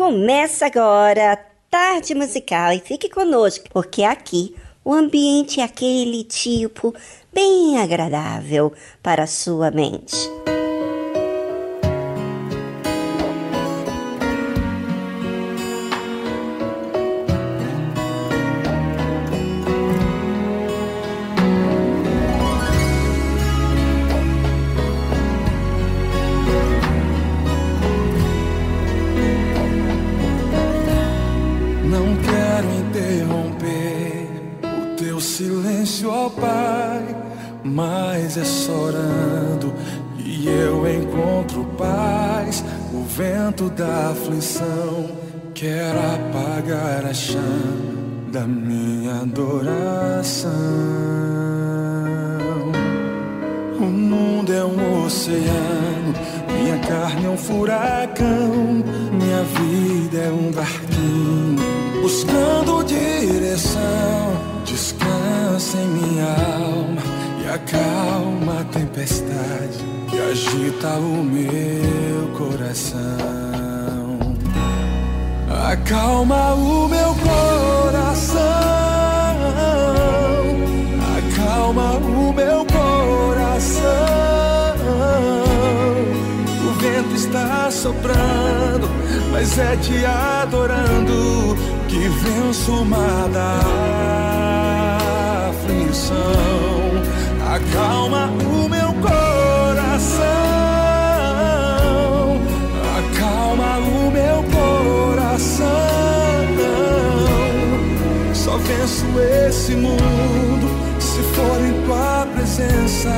Começa agora a tarde musical e fique conosco, porque aqui o ambiente é aquele tipo bem agradável para a sua mente. aflição, quer apagar a chama da minha adoração. O mundo é um oceano, minha carne é um furacão, minha vida é um barquinho buscando direção. Descansa em minha alma e acalma a tempestade que agita o meu coração. Acalma o meu coração, acalma o meu coração. O vento está soprando, mas é te adorando que venço o mar da aflição. Acalma o mundo se for em tua presença,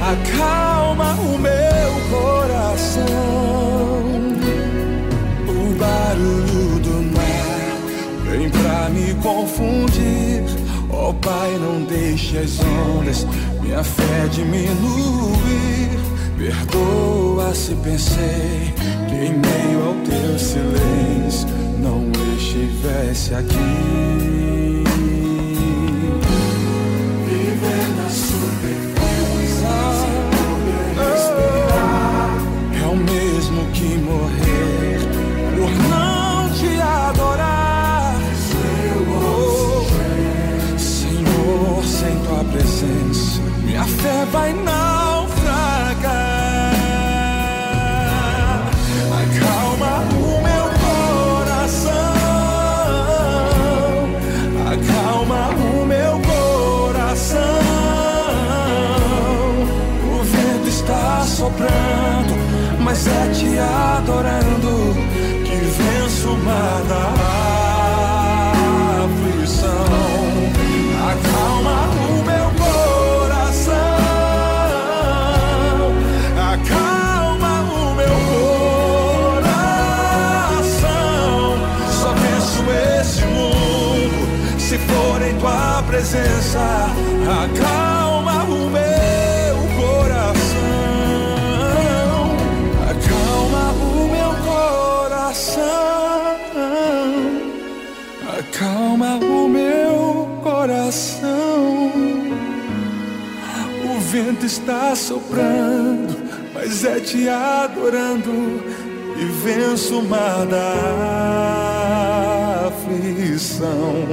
acalma o meu coração. O barulho do mar vem pra me confundir. Oh, Pai, não deixe as ondas minha fé diminuir. Perdoa se pensei que em meio ao teu silêncio não estivesse aqui. Que morrer por não te adorar. Oh, Senhor, sem tua presença, minha fé vai naufragar. Acalma o meu coração, acalma o meu coração. O vento está soprando, mas te adorando que venço o mar da aflição. Acalma o meu coração, acalma o meu coração. Só penso esse mundo se for em tua presença. Acalma está soprando, mas é te adorando e venço o mar da aflição.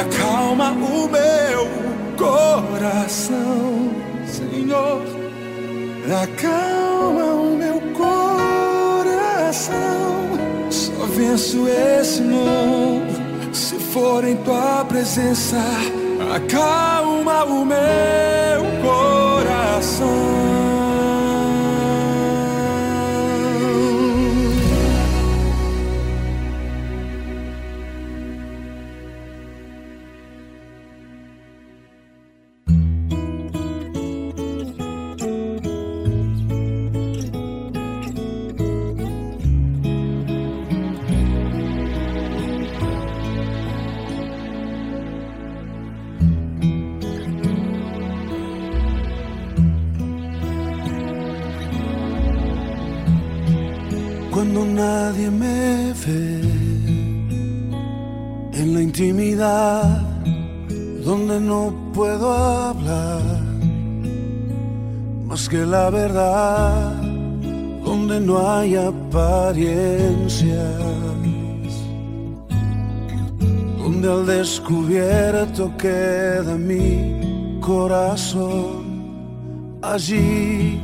Acalma o meu coração, Senhor. Acalma o meu coração. Só venço esse mundo se for em tua presença. Acalma o meu coração. Verdad donde no hay apariencias donde al descubierto queda mi corazón allí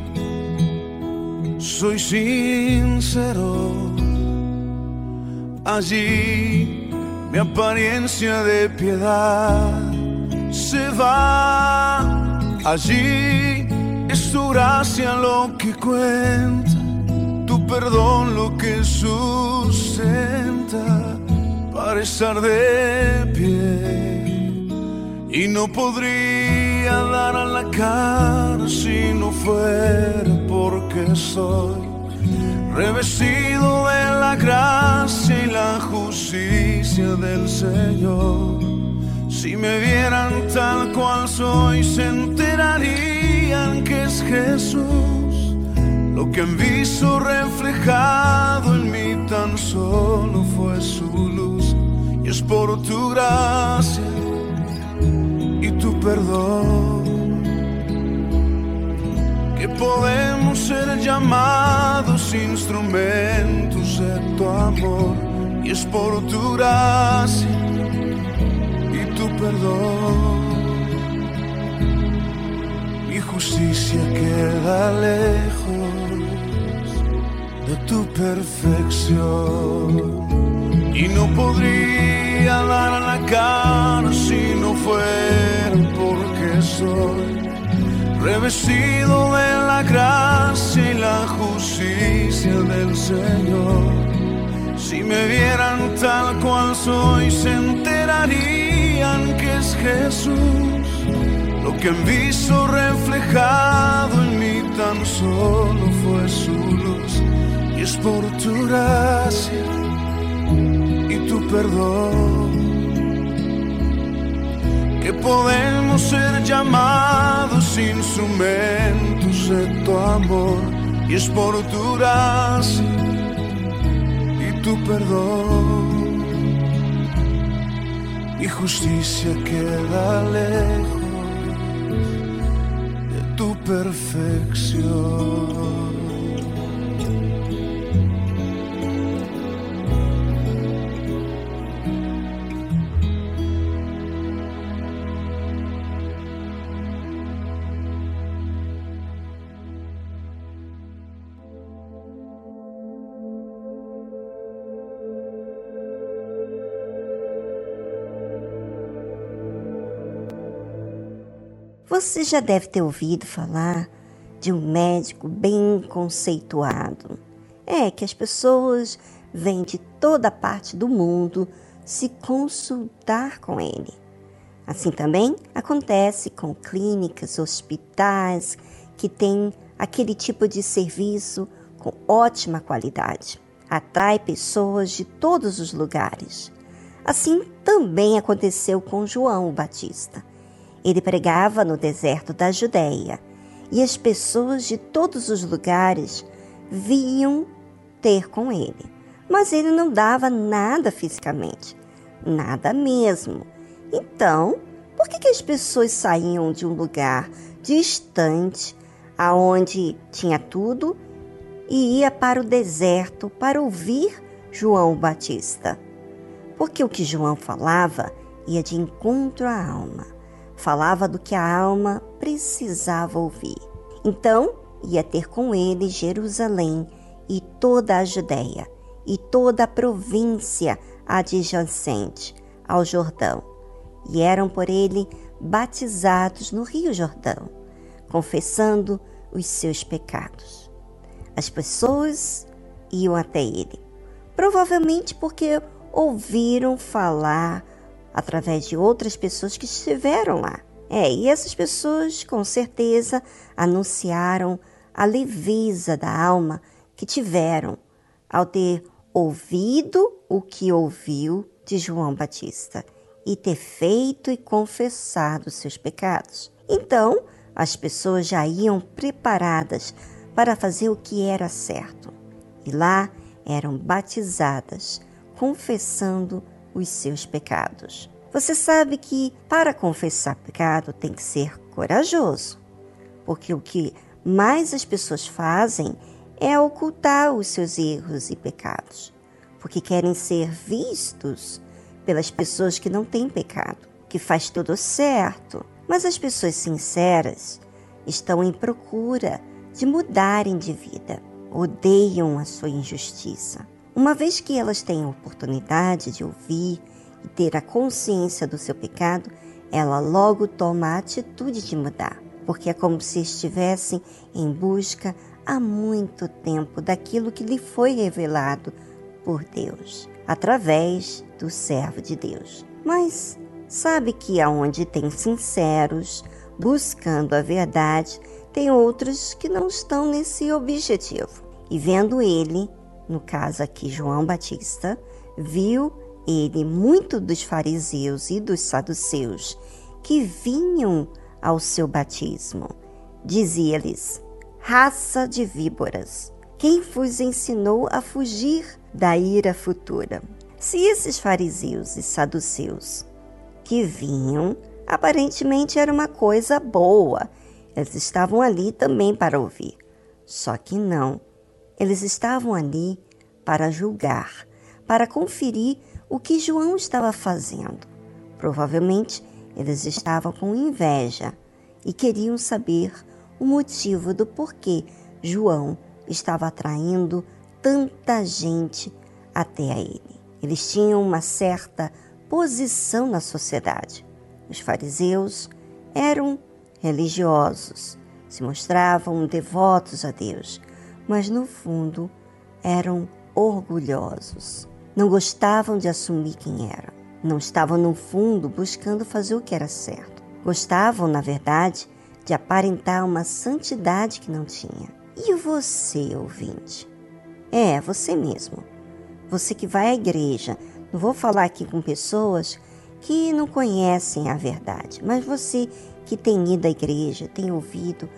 soy sincero. Allí mi apariencia de piedad se va. Allí es tu gracia lo que cuenta, tu perdón lo que sustenta para estar de pie. Y no podría dar a la cara si no fuera porque soy revestido de la gracia y la justicia del Señor. Si me vieran tal cual soy, se enterarían que es Jesús. Lo que han visto reflejado en mí tan solo fue su luz. Y es por tu gracia y tu perdón que podemos ser llamados instrumentos de tu amor y es por tu gracia perdón mi justicia queda lejos de tu perfección y no podría dar la cara si no fuera porque soy revestido de la gracia y la justicia del Señor. Si me vieran tal cual soy, se enterarían que es Jesús. Lo que han visto reflejado en mí tan solo fue su luz. Y es por tu gracia y tu perdón que podemos ser llamados instrumentos de tu amor y es por tu gracia y tu perdón. Mi justicia queda lejos de tu perfección. Você já deve ter ouvido falar de um médico bem conceituado. É que as pessoas vêm de toda parte do mundo se consultar com ele. Assim também acontece com clínicas, hospitais que têm aquele tipo de serviço com ótima qualidade. Atrai pessoas de todos os lugares. Assim também aconteceu com João Batista. Ele pregava no deserto da Judéia e as pessoas de todos os lugares vinham ter com ele. Mas ele não dava nada fisicamente, nada mesmo. Então, por que, que as pessoas saíam de um lugar distante, aonde tinha tudo, e ia para o deserto para ouvir João Batista? Porque o que João falava ia de encontro à alma falava do que a alma precisava ouvir. Então, ia ter com ele Jerusalém e toda a Judéia e toda a província adjacente ao Jordão, e eram por ele batizados no Rio Jordão, confessando os seus pecados. As pessoas iam até ele, provavelmente porque ouviram falar através de outras pessoas que estiveram lá. É, e essas pessoas com certeza anunciaram a leveza da alma que tiveram ao ter ouvido o que ouviu de João Batista e ter feito e confessado seus pecados. Então, as pessoas já iam preparadas para fazer o que era certo. E lá eram batizadas, confessando os seus pecados. Você sabe que para confessar pecado tem que ser corajoso, porque o que mais as pessoas fazem é ocultar os seus erros e pecados, porque querem ser vistos pelas pessoas que não têm pecado, que faz tudo certo. Mas as pessoas sinceras estão em procura de mudarem de vida, odeiam a sua injustiça. Uma vez que elas têm a oportunidade de ouvir e ter a consciência do seu pecado, ela logo toma a atitude de mudar, porque é como se estivessem em busca há muito tempo daquilo que lhe foi revelado por Deus, através do servo de Deus. Mas sabe que aonde tem sinceros buscando a verdade, tem outros que não estão nesse objetivo. E vendo ele, no caso aqui João Batista, viu ele muito dos fariseus e dos saduceus que vinham ao seu batismo. Dizia-lhes: Raça de víboras, quem vos ensinou a fugir da ira futura? Se esses fariseus e saduceus que vinham, aparentemente era uma coisa boa, eles estavam ali também para ouvir. Só que não eles estavam ali para julgar, para conferir o que João estava fazendo. Provavelmente eles estavam com inveja e queriam saber o motivo do porquê João estava atraindo tanta gente até a ele. Eles tinham uma certa posição na sociedade. Os fariseus eram religiosos, se mostravam devotos a Deus, mas no fundo eram orgulhosos. Não gostavam de assumir quem eram. Não estavam no fundo buscando fazer o que era certo. Gostavam, na verdade, de aparentar uma santidade que não tinha. E você, ouvinte? É, você mesmo. Você que vai à igreja. Não vou falar aqui com pessoas que não conhecem a verdade, mas você que tem ido à igreja, tem ouvido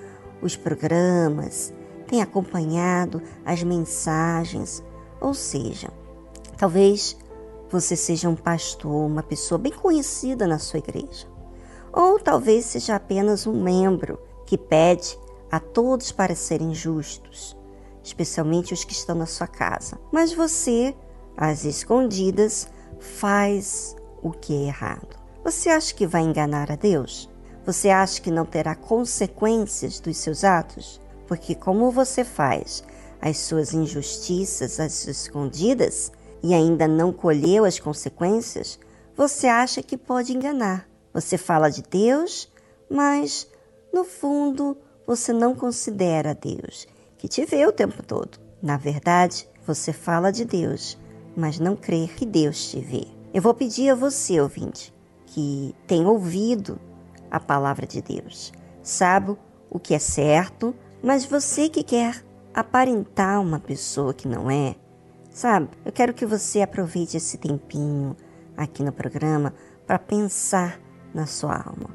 os programas, tem acompanhado as mensagens, ou seja, talvez você seja um pastor, uma pessoa bem conhecida na sua igreja, ou talvez seja apenas um membro que pede a todos para serem justos, especialmente os que estão na sua casa. Mas você, às escondidas, faz o que é errado. Você acha que vai enganar a Deus? Você acha que não terá consequências dos seus atos? Porque, como você faz as suas injustiças às escondidas e ainda não colheu as consequências, você acha que pode enganar. Você fala de Deus, mas no fundo você não considera Deus, que te vê o tempo todo. Na verdade, você fala de Deus, mas não crê que Deus te vê. Eu vou pedir a você, ouvinte, que tem ouvido a palavra de Deus. Sabe o que é certo, mas você que quer aparentar uma pessoa que não é, sabe? Eu quero que você aproveite esse tempinho aqui no programa para pensar na sua alma.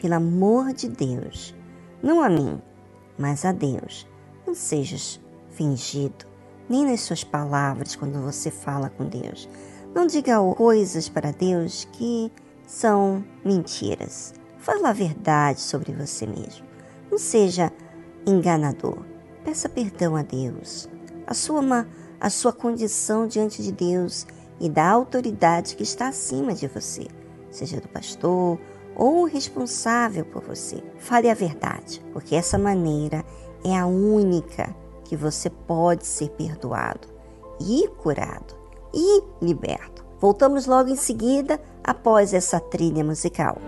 Pelo amor de Deus, não a mim, mas a Deus. Não sejas fingido, nem nas suas palavras quando você fala com Deus. Não diga coisas para Deus que são mentiras. Fala a verdade sobre você mesmo. Não seja enganador. Peça perdão a Deus. Assuma a sua condição diante de Deus e da autoridade que está acima de você, seja do pastor ou responsável por você. Fale a verdade, porque essa maneira é a única que você pode ser perdoado e curado e liberto. Voltamos logo em seguida após essa trilha musical.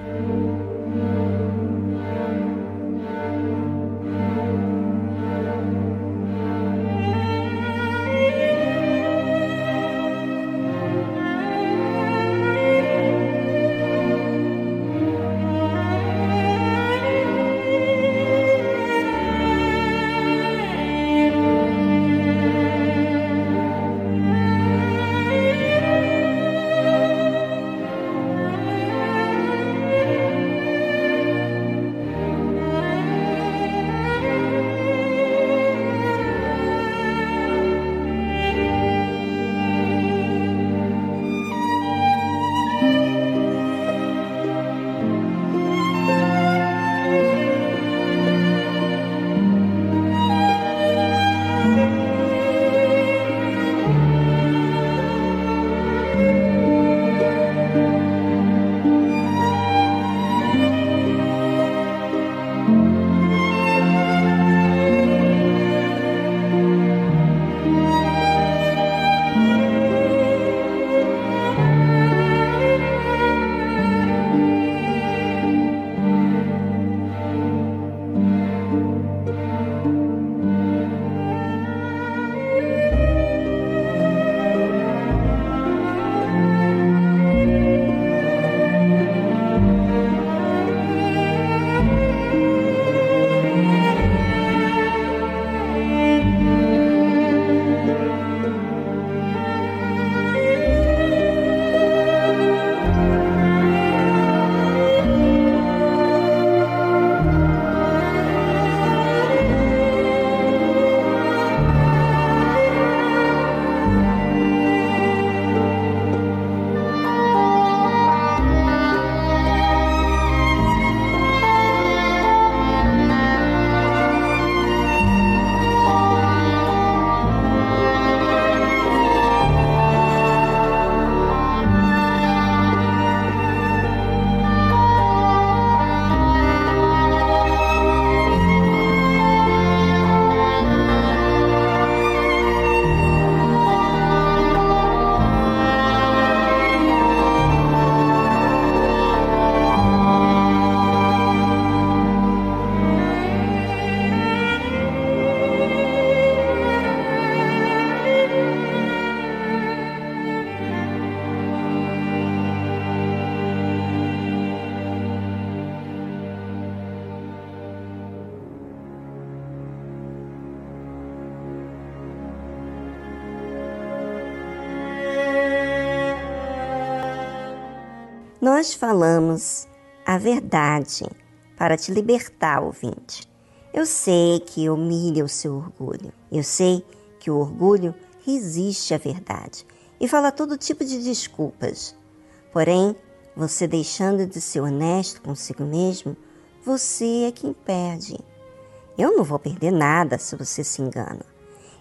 Nós falamos a verdade para te libertar, ouvinte. Eu sei que humilha o seu orgulho. Eu sei que o orgulho resiste à verdade e fala todo tipo de desculpas. Porém, você deixando de ser honesto consigo mesmo, você é quem perde. Eu não vou perder nada se você se engana.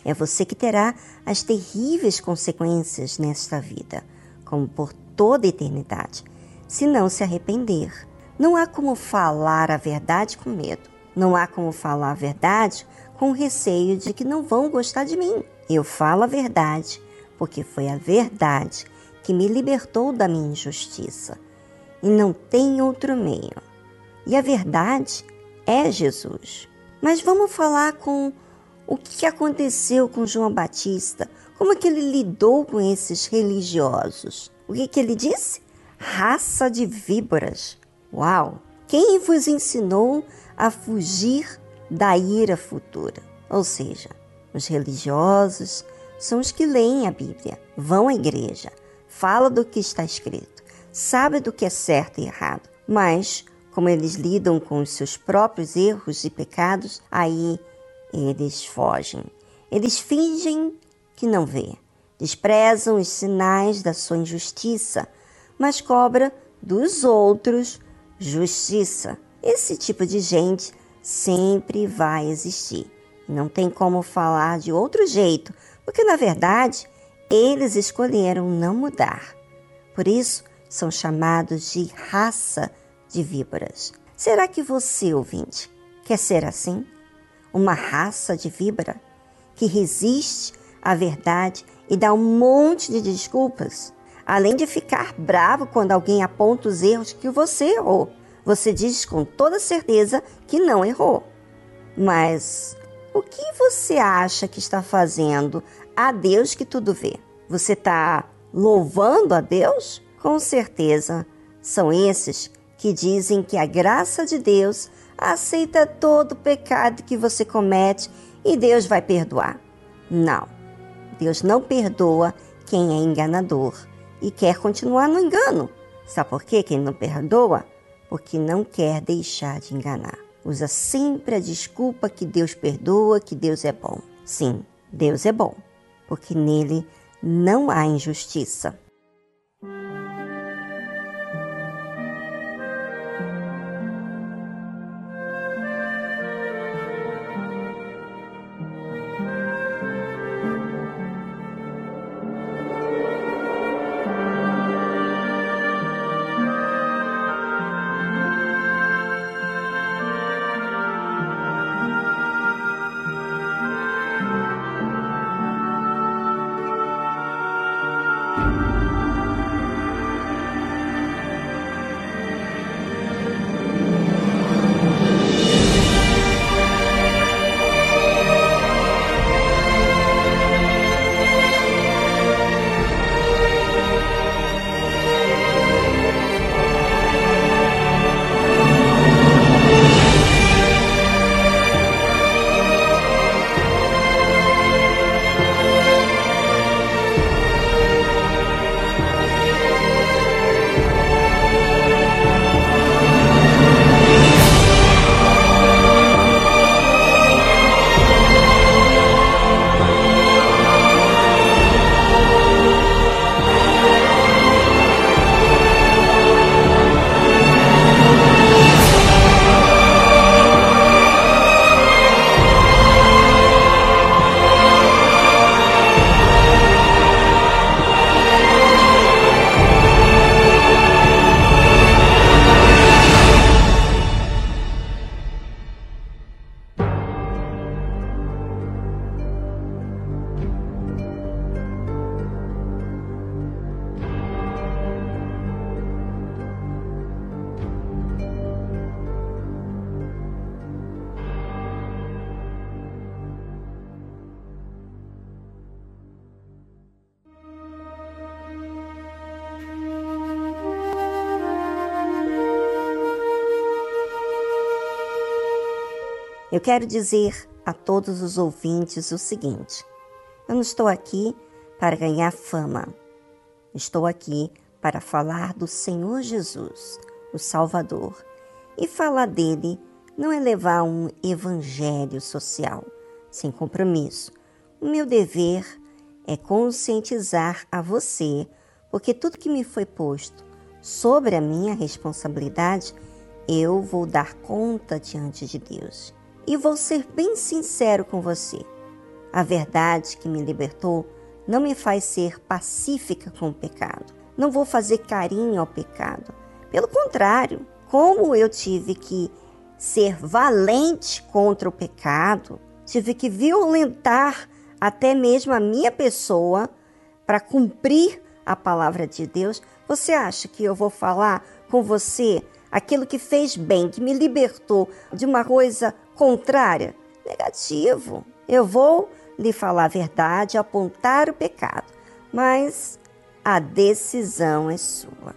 É você que terá as terríveis consequências nesta vida, como por toda a eternidade se não se arrepender. Não há como falar a verdade com medo. Não há como falar a verdade com receio de que não vão gostar de mim. Eu falo a verdade porque foi a verdade que me libertou da minha injustiça. E não tem outro meio. E a verdade é Jesus. Mas vamos falar com o que aconteceu com João Batista, como é que ele lidou com esses religiosos. O que, que ele disse? Raça de víboras. Uau! Quem vos ensinou a fugir da ira futura? Ou seja, os religiosos são os que leem a Bíblia, vão à igreja, falam do que está escrito, sabem do que é certo e errado, mas como eles lidam com os seus próprios erros e pecados, aí eles fogem. Eles fingem que não vê, desprezam os sinais da sua injustiça, mas cobra dos outros justiça. Esse tipo de gente sempre vai existir. Não tem como falar de outro jeito, porque na verdade eles escolheram não mudar. Por isso são chamados de raça de víboras. Será que você, ouvinte, quer ser assim? Uma raça de víbora que resiste à verdade e dá um monte de desculpas? Além de ficar bravo quando alguém aponta os erros que você errou, você diz com toda certeza que não errou. Mas o que você acha que está fazendo a Deus que tudo vê? Você está louvando a Deus? Com certeza são esses que dizem que a graça de Deus aceita todo pecado que você comete e Deus vai perdoar. Não, Deus não perdoa quem é enganador e quer continuar no engano. Sabe por quê que ele não perdoa? Porque não quer deixar de enganar. Usa sempre a desculpa que Deus perdoa, que Deus é bom. Sim, Deus é bom, porque nele não há injustiça. Eu quero dizer a todos os ouvintes o seguinte: eu não estou aqui para ganhar fama, estou aqui para falar do Senhor Jesus, o Salvador. E falar dele não é levar um evangelho social, sem compromisso. O meu dever é conscientizar a você, porque tudo que me foi posto sobre a minha responsabilidade, eu vou dar conta diante de Deus. E vou ser bem sincero com você. A verdade que me libertou não me faz ser pacífica com o pecado. Não vou fazer carinho ao pecado. Pelo contrário, como eu tive que ser valente contra o pecado, tive que violentar até mesmo a minha pessoa para cumprir a palavra de Deus. Você acha que eu vou falar com você aquilo que fez bem, que me libertou de uma coisa contrária? Negativo. Eu vou lhe falar a verdade, apontar o pecado, mas a decisão é sua.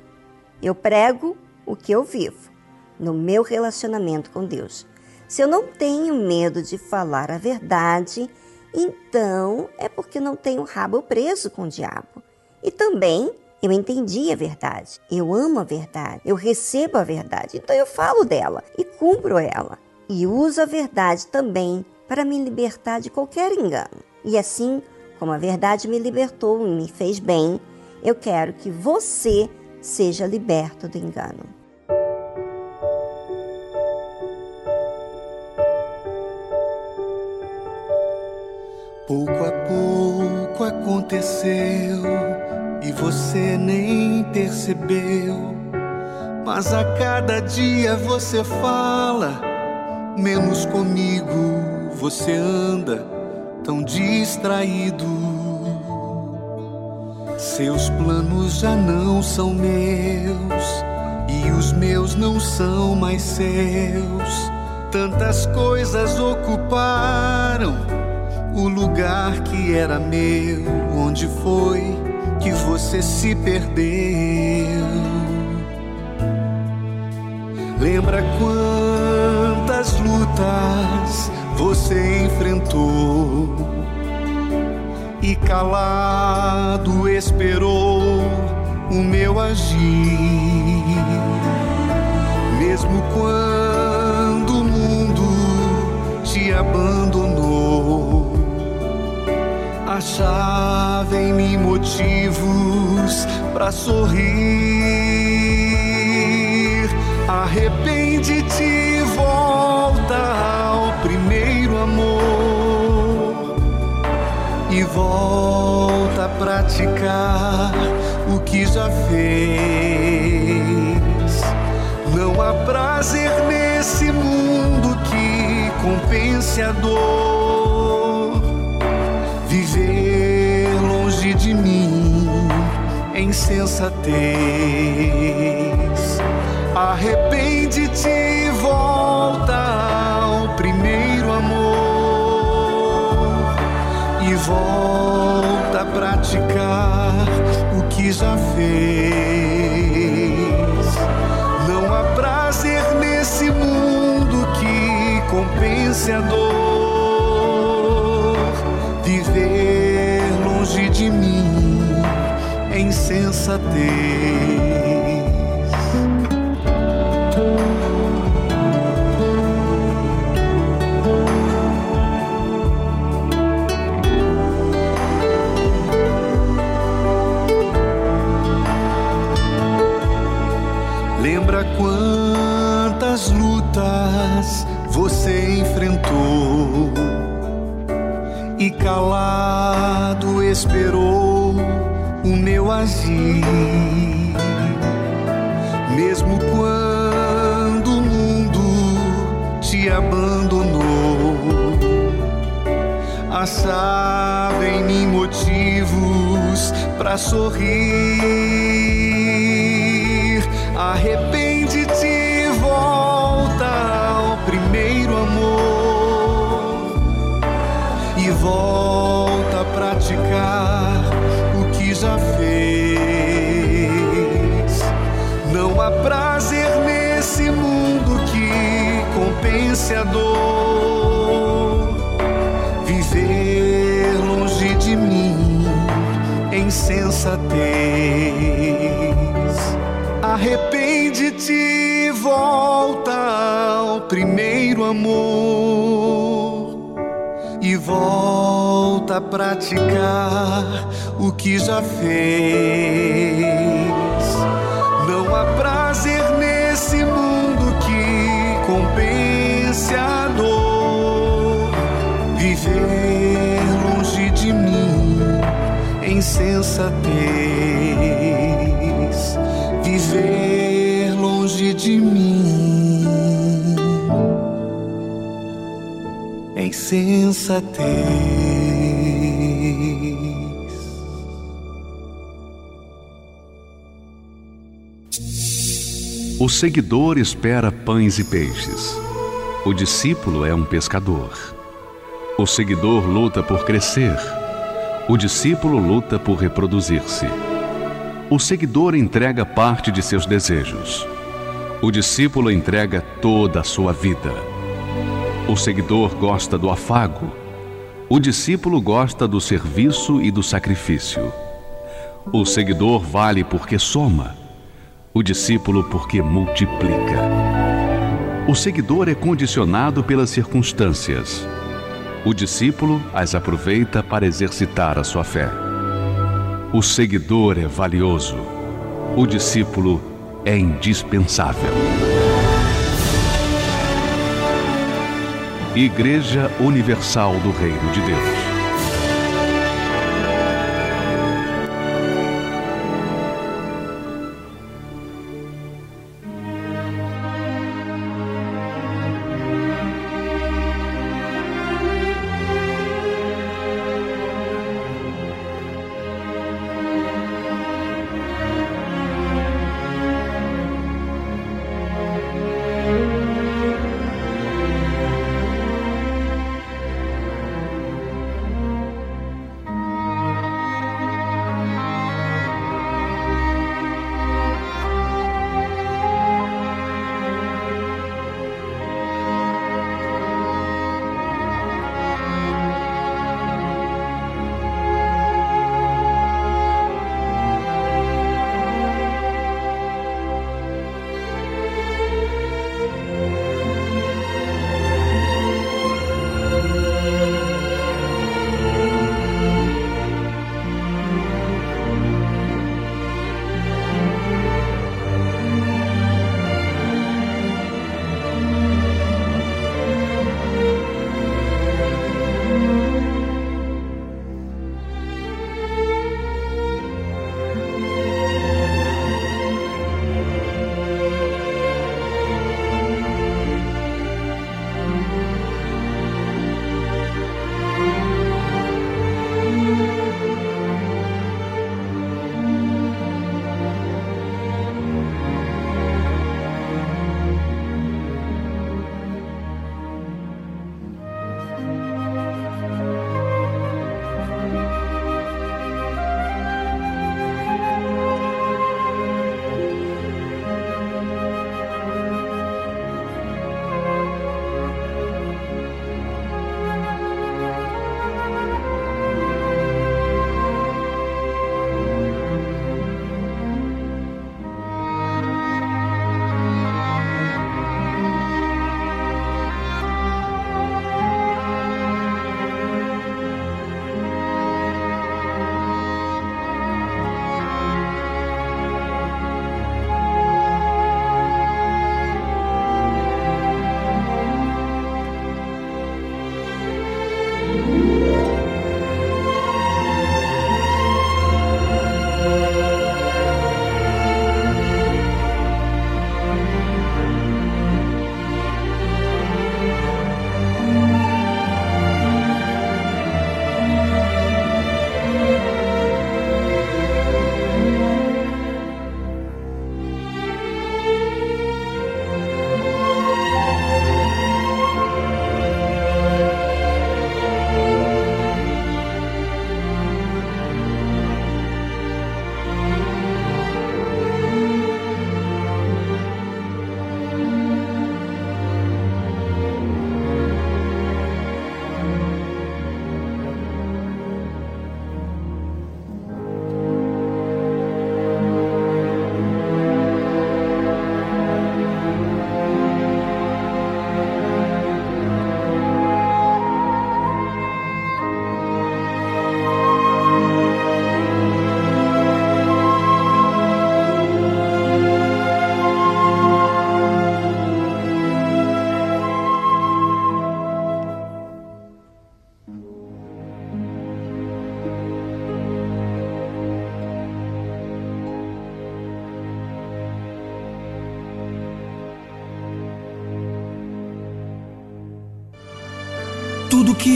Eu prego o que eu vivo no meu relacionamento com Deus. Se eu não tenho medo de falar a verdade, então é porque não tenho rabo preso com o diabo. E também eu entendi a verdade, eu amo a verdade, eu recebo a verdade, então eu falo dela e cumpro ela. E uso a verdade também para me libertar de qualquer engano. E assim como a verdade me libertou e me fez bem, eu quero que você seja liberto do engano. Pouco a pouco aconteceu e você nem percebeu. Mas a cada dia você fala, menos comigo você anda tão distraído. Seus planos já não são meus e os meus não são mais seus. Tantas coisas ocuparam o lugar que era meu, onde foi que você se perdeu? Lembra quantas lutas você enfrentou. E calado esperou o meu agir, mesmo quando o mundo te abandonou achava em mim motivos para sorrir. Arrepende-te volta ao primeiro amor e volta a praticar o que já fez. Não há prazer nesse mundo que compense a dor viver longe de mim em sensatez. Arrepende-te volta ao primeiro amor e volta a praticar o que já fez. Não há prazer nesse mundo que compense a dor viver longe de mim em sensatez. Lutas você enfrentou? e calado esperou o meu agir. Mesmo quando o mundo te abandonou, achava em mim motivos para sorrir. Longe de mim em sensatez. Arrepende-te e volta ao primeiro amor e volta a praticar o que já fez. Em sensatez viver longe de mim em sensatez. O seguidor espera pães e peixes. O discípulo é um pescador. O seguidor luta por crescer. O discípulo luta por reproduzir-se. O seguidor entrega parte de seus desejos. O discípulo entrega toda a sua vida. O seguidor gosta do afago. O discípulo gosta do serviço e do sacrifício. O seguidor vale porque soma. O discípulo porque multiplica. O seguidor é condicionado pelas circunstâncias. O discípulo as aproveita para exercitar a sua fé. O seguidor é valioso, o discípulo é indispensável. Igreja Universal do Reino de Deus.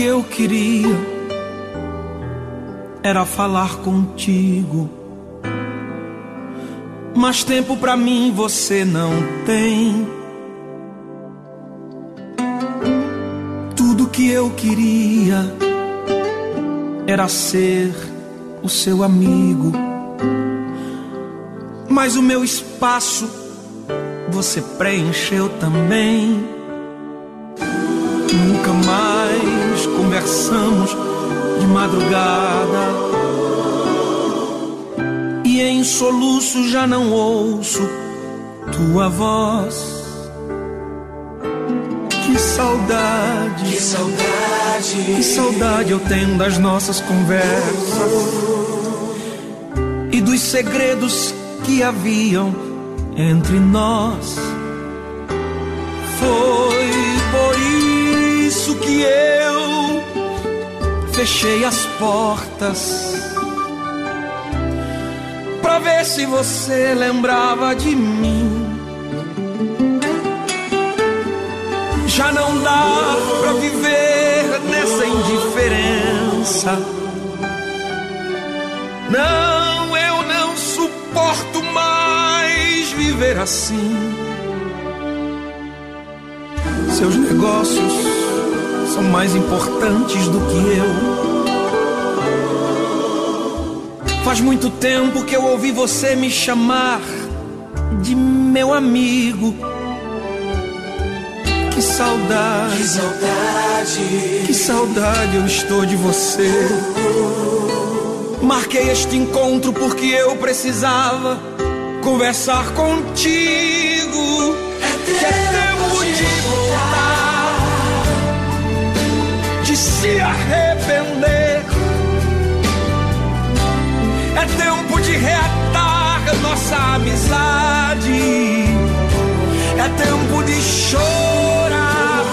Que eu queria era falar contigo. Mas tempo pra mim você não tem. Tudo que eu queria era ser o seu amigo. Mas o meu espaço você preencheu também. Nunca mais conversamos de madrugada. E em soluço já não ouço tua voz. Que saudade, que saudade, que saudade eu tenho das nossas conversas e dos segredos que haviam entre nós. Foi por isso que eu fechei as portas pra ver se você lembrava de mim. Já não dá pra viver nessa indiferença. Não, eu não suporto mais viver assim. Seus negócios são mais importantes do que eu. Faz muito tempo que eu ouvi você me chamar de meu amigo. Que saudade, que saudade, que saudade eu estou de você. Marquei este encontro porque eu precisava conversar contigo. É tempo de voltar, de se arrepender. É tempo de reatar nossa amizade. É tempo de chorar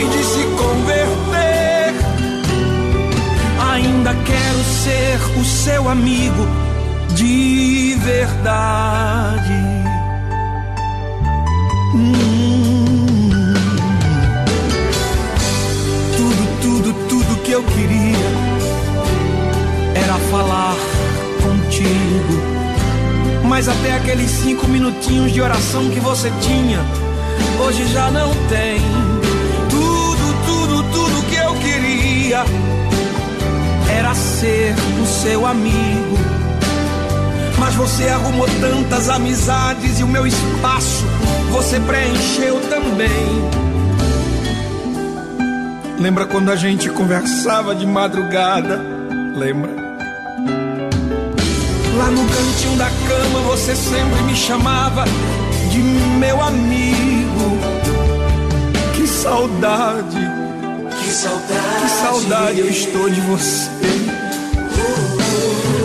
e de se converter. Ainda quero ser o seu amigo de verdade. Hum. Que eu queria era falar contigo. Mas até aqueles cinco minutinhos de oração que você tinha, hoje já não tem. Tudo, tudo, tudo que eu queria era ser o seu amigo. Mas você arrumou tantas amizades e o meu espaço você preencheu também. Lembra quando a gente conversava de madrugada? Lembra? Lá no cantinho da cama você sempre me chamava de meu amigo. Que saudade, que saudade, que saudade eu estou de você.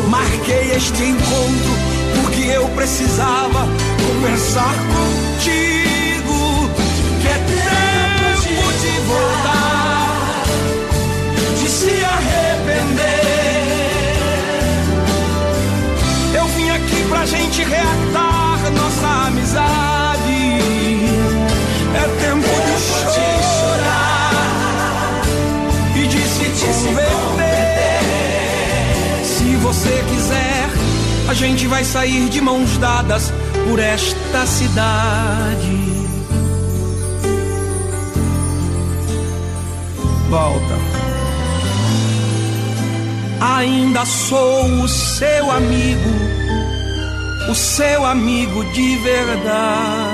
Marquei este encontro porque eu precisava conversar contigo. Que é tempo de voltar, arrepender. Eu vim aqui pra gente reatar nossa amizade. É tempo de chorar e de se converter. Se você quiser, a gente vai sair de mãos dadas por esta cidade. Volta. Ainda sou o seu amigo, o seu amigo de verdade.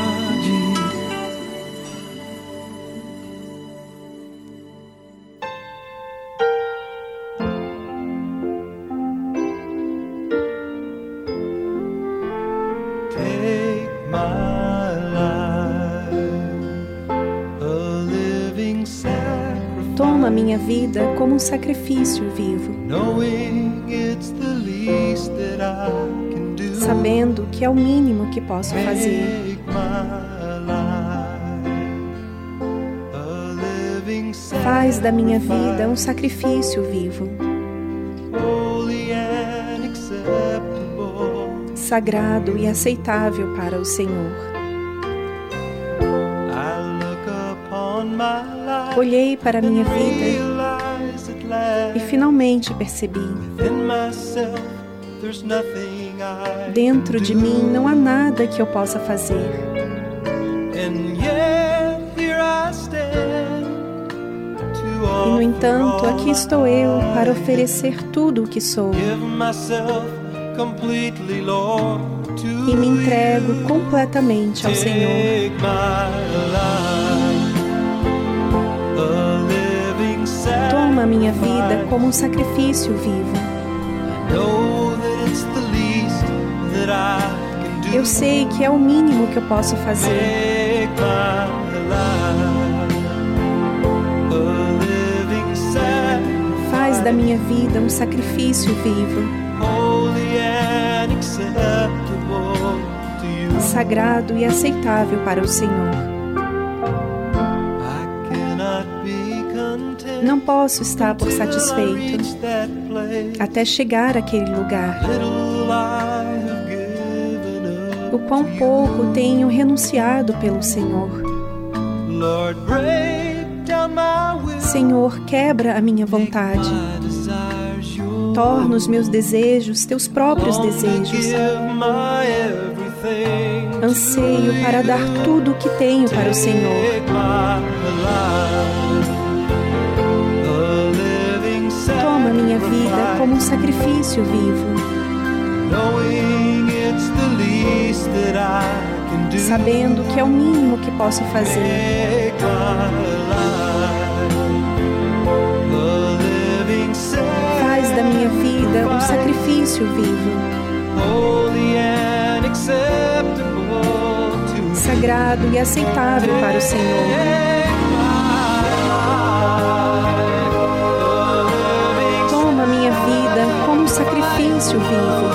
Um sacrifício vivo, sabendo que é o mínimo que posso fazer. Faz da minha vida um sacrifício vivo, sagrado e aceitável para o Senhor. Olhei para a minha vida e finalmente percebi: dentro de mim não há nada que eu possa fazer. E no entanto, aqui estou eu para oferecer tudo o que sou. E me entrego completamente ao Senhor. Toma a minha vida como um sacrifício vivo. Eu sei que é o mínimo que eu posso fazer. Faz da minha vida um sacrifício vivo. Sagrado e aceitável para o Senhor. Não posso estar por satisfeito até chegar àquele lugar. O quão pouco tenho renunciado pelo Senhor. Senhor, quebra a minha vontade. Torna os meus desejos teus próprios desejos. Anseio para dar tudo o que tenho para o Senhor. Minha vida como um sacrifício vivo. Sabendo que é o mínimo que posso fazer. Faz da minha vida um sacrifício vivo. Sagrado e aceitável para o Senhor. Sacrifício vivo.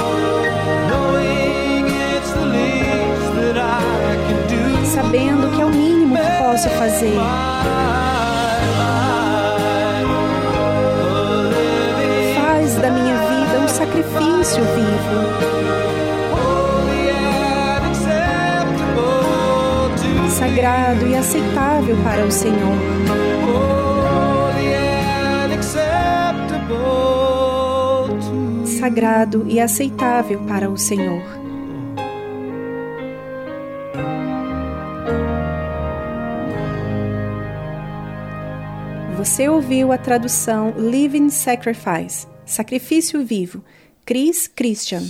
Sabendo que é o mínimo que posso fazer. Faz da minha vida um sacrifício vivo. Sagrado e aceitável para o Senhor. Sagrado e aceitável para o Senhor. Você ouviu a tradução Living Sacrifice, Sacrifício Vivo, Chris Christian.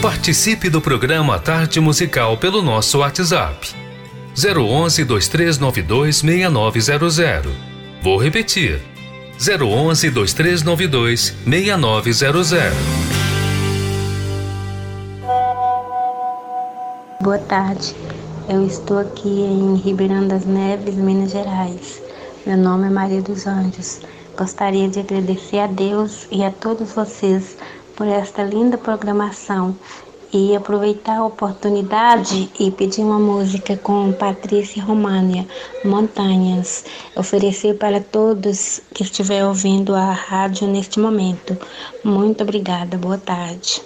Participe do programa Tarde Musical pelo nosso WhatsApp. 011 2392 6900. Vou repetir. 011 2392 6900. Boa tarde. Eu estou aqui em Ribeirão das Neves, Minas Gerais. Meu nome é Maria dos Anjos. Gostaria de agradecer a Deus e a todos vocês por esta linda programação e aproveitar a oportunidade e pedir uma música com Patrícia România, Montanhas, oferecer para todos que estiver ouvindo a rádio neste momento. Muito obrigada, boa tarde.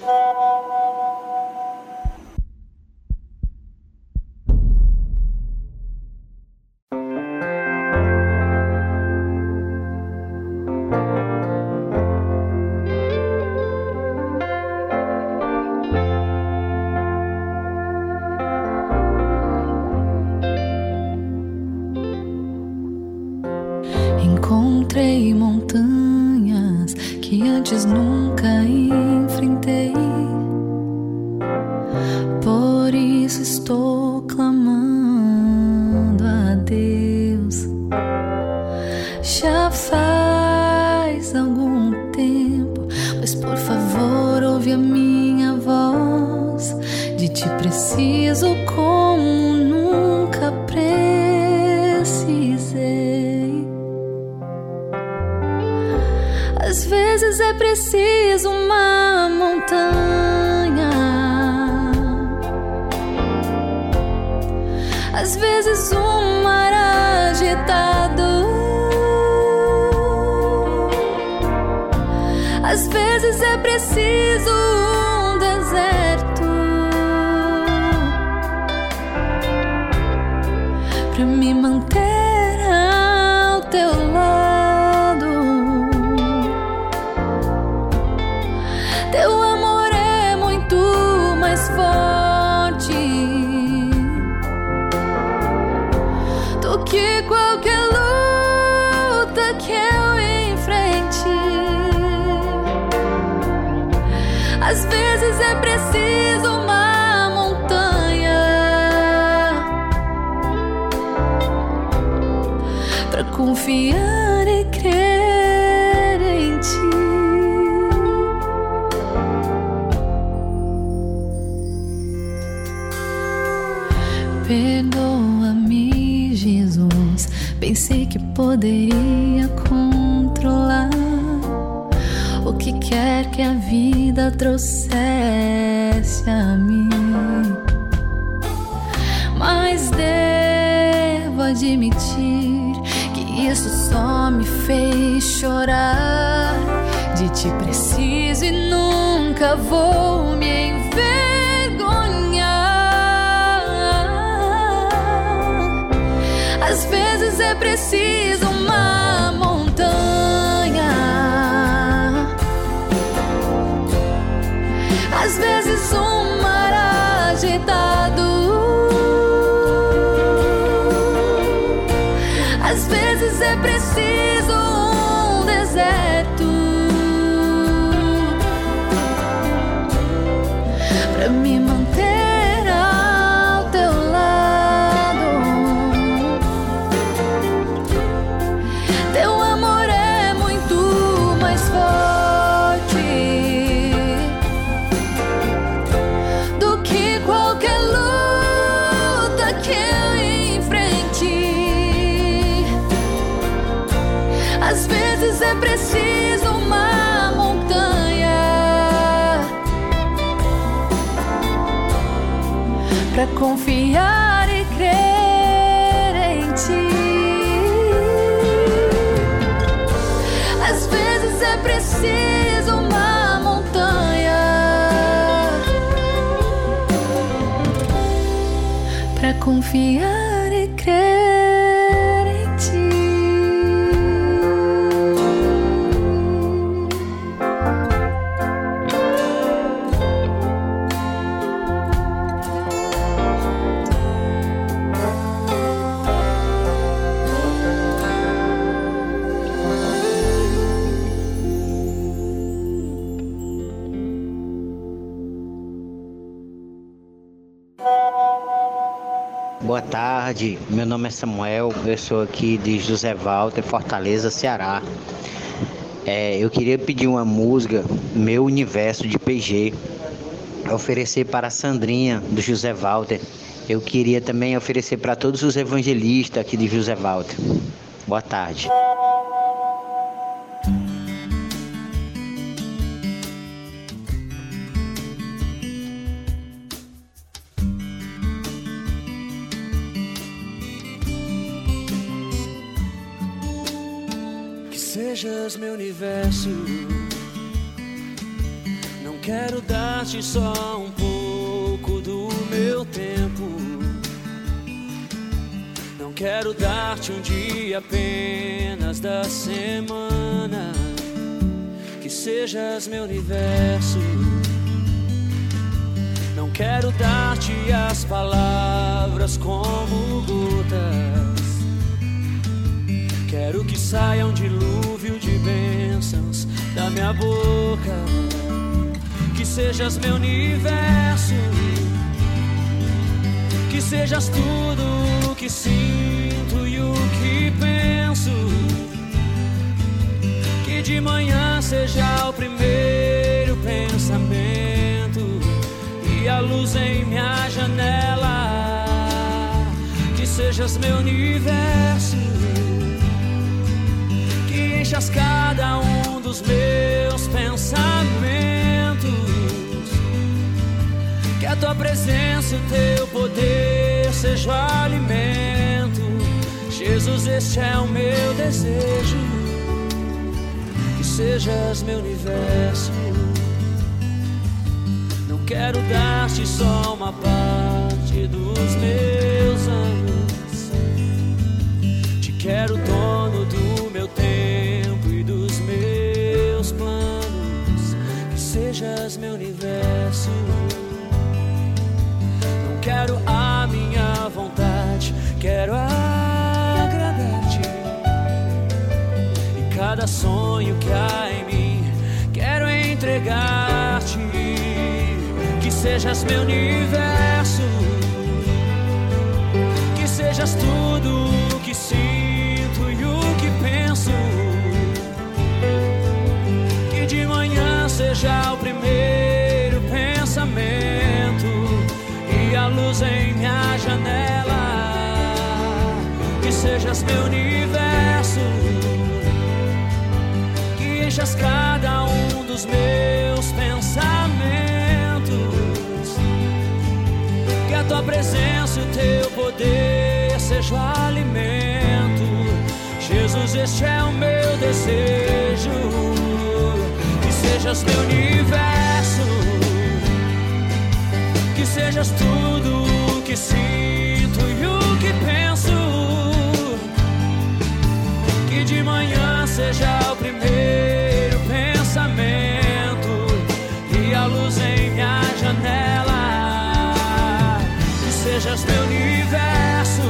Às vezes um confiar tarde, meu nome é Samuel, eu sou aqui de José Walter, Fortaleza, Ceará. É, eu queria pedir uma música, Meu Universo de PG, oferecer para a Sandrinha do José Walter. Eu queria também oferecer para todos os evangelistas aqui de José Walter. Boa tarde. Sejas meu universo. Não quero dar-te só um pouco do meu tempo. Não quero dar-te um dia apenas da semana. Que sejas meu universo. Não quero dar-te as palavras como gotas. Quero que saia um dilúvio de bênçãos da minha boca. Que sejas meu universo. Que sejas tudo o que sinto e o que penso. Que de manhã seja o primeiro pensamento e a luz em minha janela. Que sejas meu universo enchas cada um dos meus pensamentos. Que a tua presença e o teu poder seja o alimento. Jesus, este é o meu desejo. Que sejas meu universo. Não quero dar-te só uma parte dos meus anos. Te quero dono do sejas meu universo. Não quero a minha vontade, quero agradar-te. E cada sonho que há em mim, quero entregar-te. Que sejas meu universo, que sejas tudo o que sinto. Seja o primeiro pensamento e a luz em minha janela. Que sejas meu universo, que enchas cada um dos meus pensamentos. Que a tua presença e o teu poder seja o alimento. Jesus, este é o meu desejo. Sejas meu universo, que sejas tudo o que sinto e o que penso. Que de manhã seja o primeiro pensamento e a luz em minha janela. Que sejas meu universo,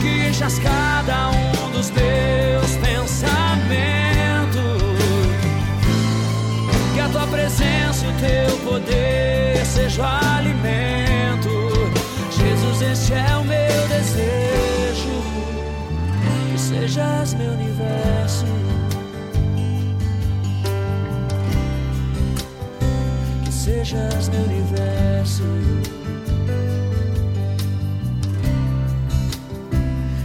que enchas cada um dos meus o teu poder seja o alimento. Jesus, este é o meu desejo. Que sejas meu universo. Que sejas meu universo.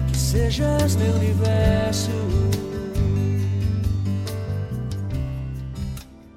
Que sejas meu universo.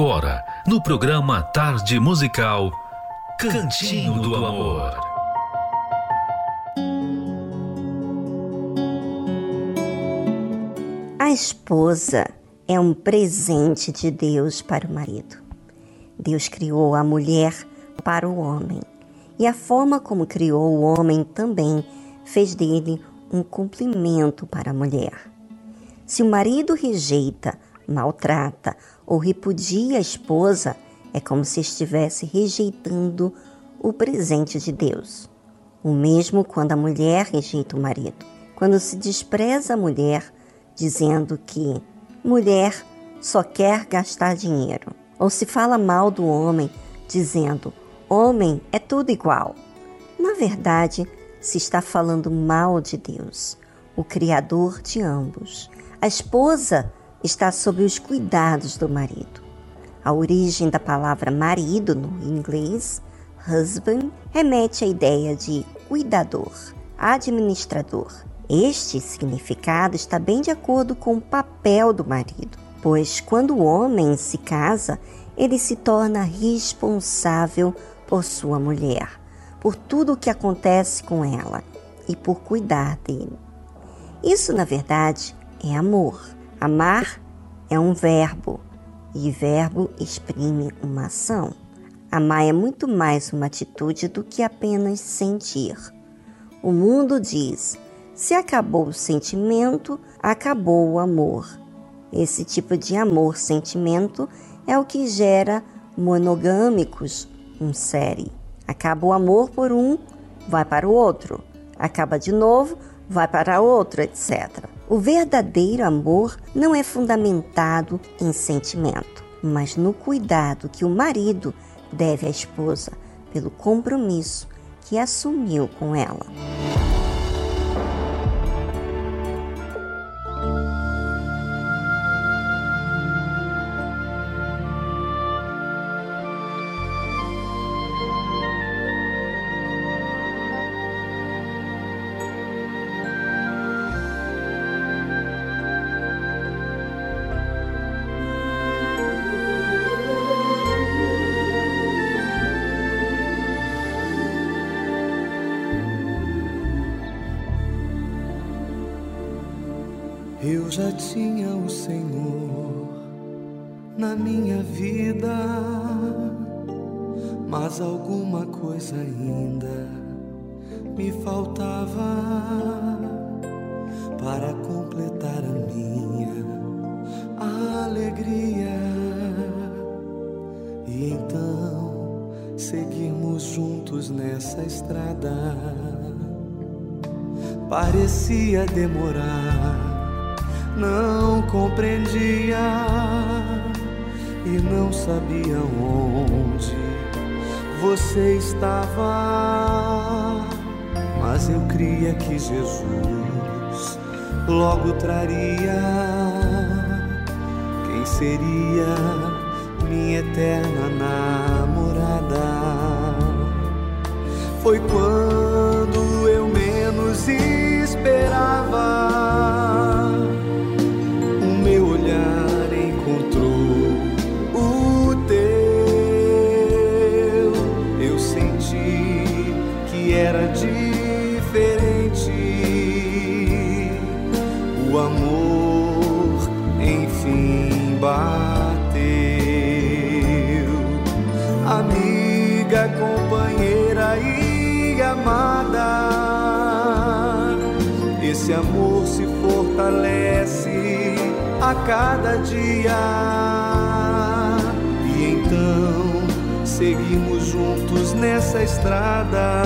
Agora, no programa Tarde Musical, Cantinho do Amor. A esposa é um presente de Deus para o marido. Deus criou a mulher para o homem, e a forma como criou o homem também fez dele um cumprimento para a mulher. Se o marido rejeita maltrata ou repudia a esposa, é como se estivesse rejeitando o presente de Deus. O mesmo quando a mulher rejeita o marido. Quando se despreza a mulher, dizendo que mulher só quer gastar dinheiro. Ou se fala mal do homem, dizendo homem é tudo igual. Na verdade, se está falando mal de Deus, o Criador de ambos. A esposa está sob os cuidados do marido. A origem da palavra marido no inglês, husband, remete à ideia de cuidador, administrador. Este significado está bem de acordo com o papel do marido, pois quando o homem se casa, ele se torna responsável por sua mulher por tudo o que acontece com ela e por cuidar dele. Isso, na verdade, é amor. Amar é um verbo e verbo exprime uma ação. Amar é muito mais uma atitude do que apenas sentir. O mundo diz: se acabou o sentimento, acabou o amor. Esse tipo de amor-sentimento é o que gera monogâmicos, um série. Acaba o amor por um, vai para o outro. Acaba de novo, vai para outro, etc. O verdadeiro amor não é fundamentado em sentimento, mas no cuidado que o marido deve à esposa pelo compromisso que assumiu com ela. Eu já tinha o Senhor na minha vida, mas alguma coisa ainda me faltava para completar a minha alegria. E então seguirmos juntos nessa estrada. Parecia demorar não compreendia e não sabia onde você estava. Mas eu cria que Jesus logo traria quem seria minha eterna namorada. Foi quando eu menos esperava fortalece a cada dia. E então seguimos juntos nessa estrada.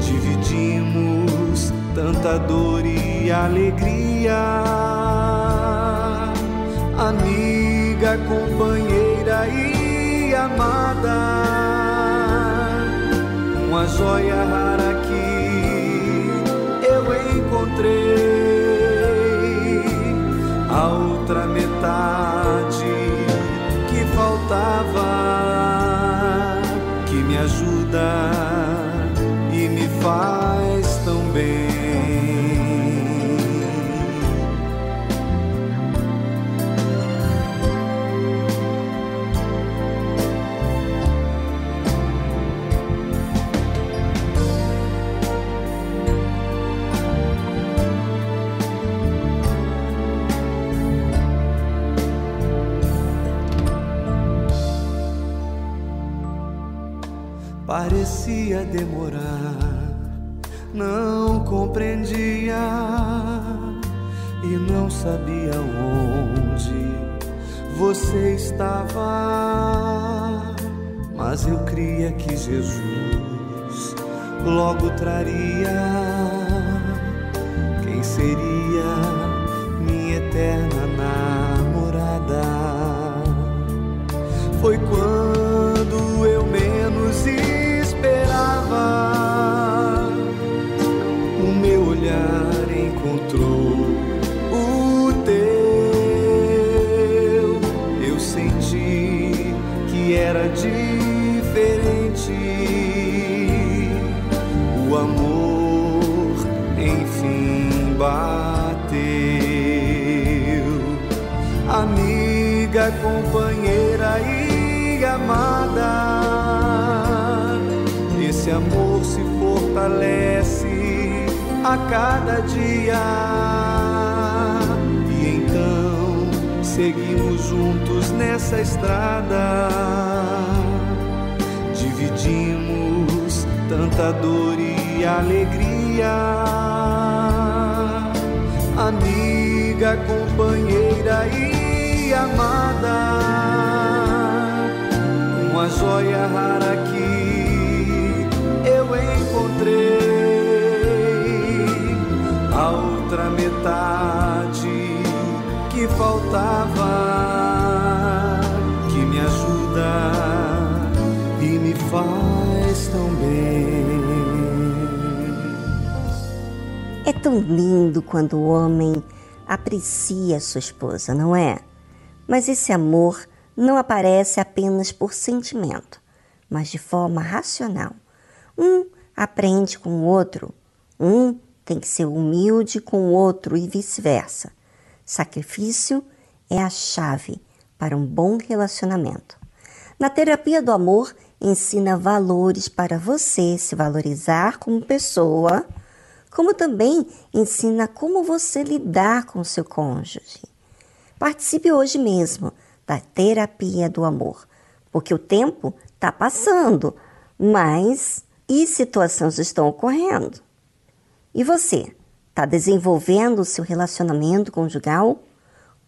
Dividimos tanta dor e alegria. Amiga, companheira e amada. Uma joia rara encontrei. Não sabia onde você estava. Mas eu cria que Jesus logo traria quem seria minha eterna namorada. Foi quando cada dia. E então seguimos juntos nessa estrada. Dividimos tanta dor e alegria. Amiga, companheira e amada. Uma joia rara que faltava, que me ajuda e me faz tão bem. É tão lindo quando o homem aprecia sua esposa, não é? Mas esse amor não aparece apenas por sentimento, mas de forma racional. Um aprende com o outro, um tem que ser humilde com o outro e vice-versa. Sacrifício é a chave para um bom relacionamento. Na terapia do amor, ensina valores para você se valorizar como pessoa, como também ensina como você lidar com seu cônjuge. Participe hoje mesmo da terapia do amor, porque o tempo está passando, mas e situações estão ocorrendo. E você, está desenvolvendo o seu relacionamento conjugal?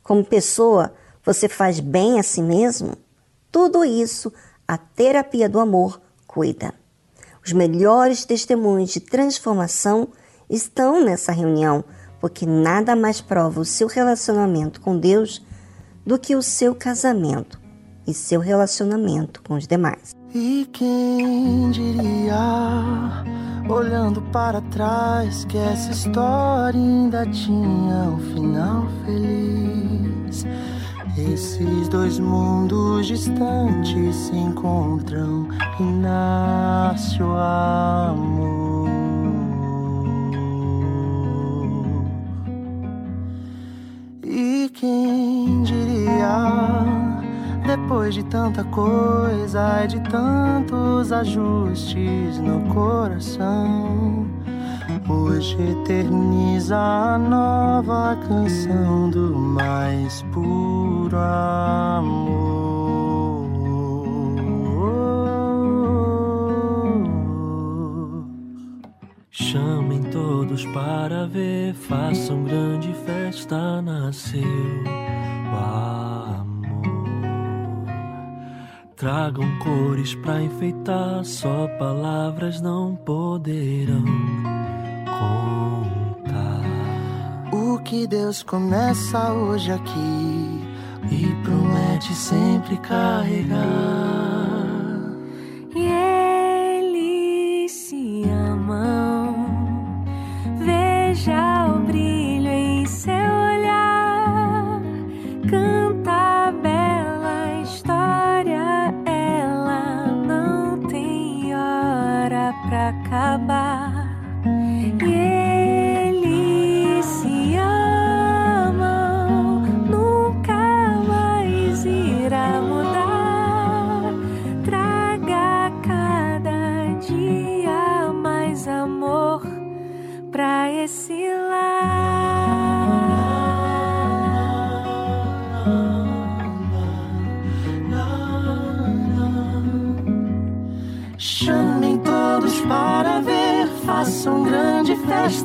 Como pessoa, você faz bem a si mesmo? Tudo isso a terapia do amor cuida. Os melhores testemunhos de transformação estão nessa reunião, porque nada mais prova o seu relacionamento com Deus do que o seu casamento e seu relacionamento com os demais. E quem diria, olhando para trás, que essa história ainda tinha um final feliz? Esses dois mundos distantes se encontram e nasce o amor. Depois de tanta coisa e de tantos ajustes no coração, hoje eterniza a nova canção do mais puro amor. Chamem todos para ver, façam grande festa, nasceu amor. Tragam cores pra enfeitar, só palavras não poderão contar. O que Deus começa hoje aqui e promete sempre carregar.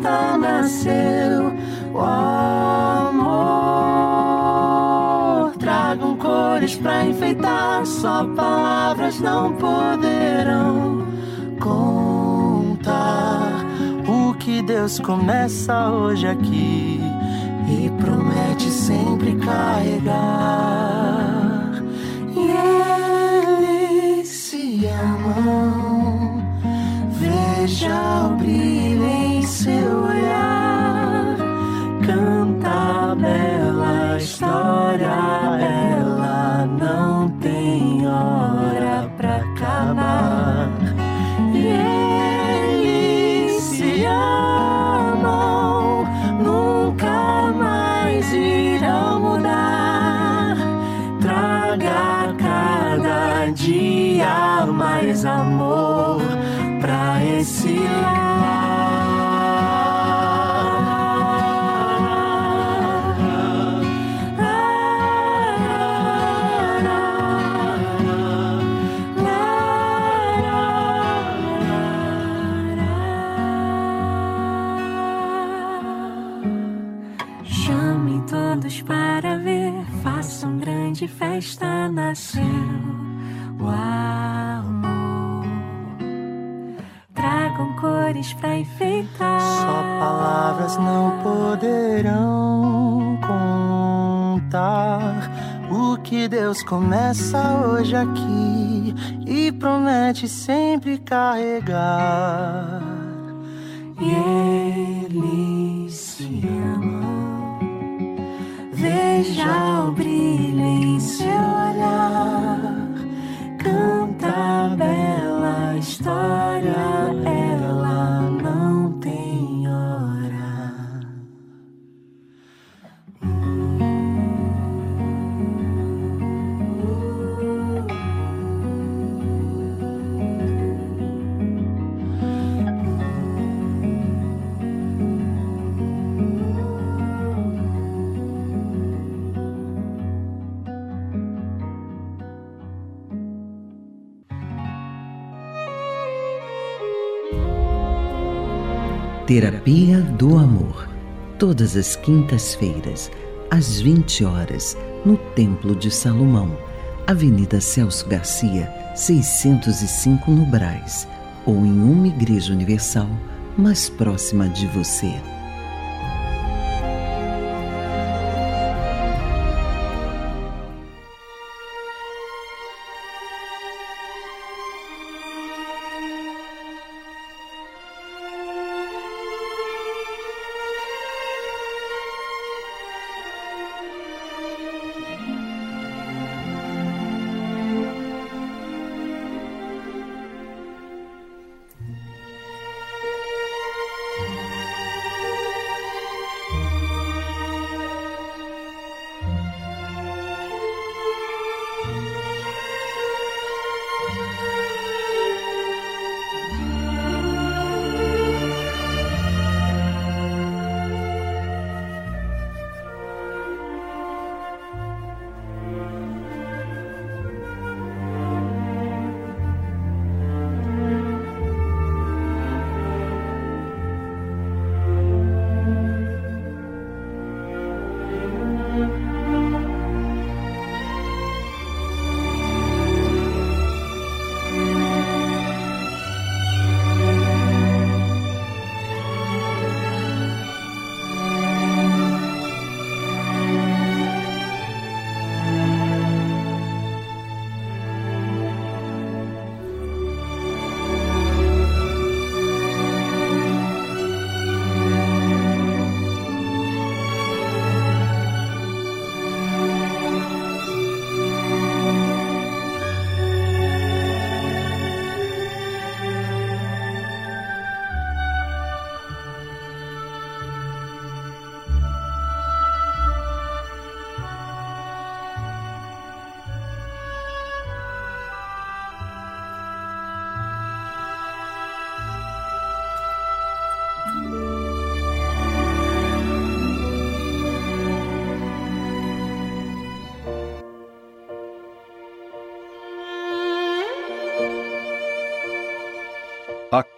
Festa, nasceu o amor. Tragam cores pra enfeitar, só palavras não poderão contar o que Deus começa hoje aqui e promete sempre carregar. E eles se amam, veja o festa, nasceu o amor. Tragam cores pra enfeitar. Só palavras não poderão contar o que Deus começa hoje aqui e promete sempre carregar. E eles se amam. Veja o brilho em seu olhar. Canta a bela história, ela Terapia do Amor. Todas as quintas-feiras, às 20 horas, no Templo de Salomão, Avenida Celso Garcia, 605 no Brás, ou em uma igreja universal mais próxima de você.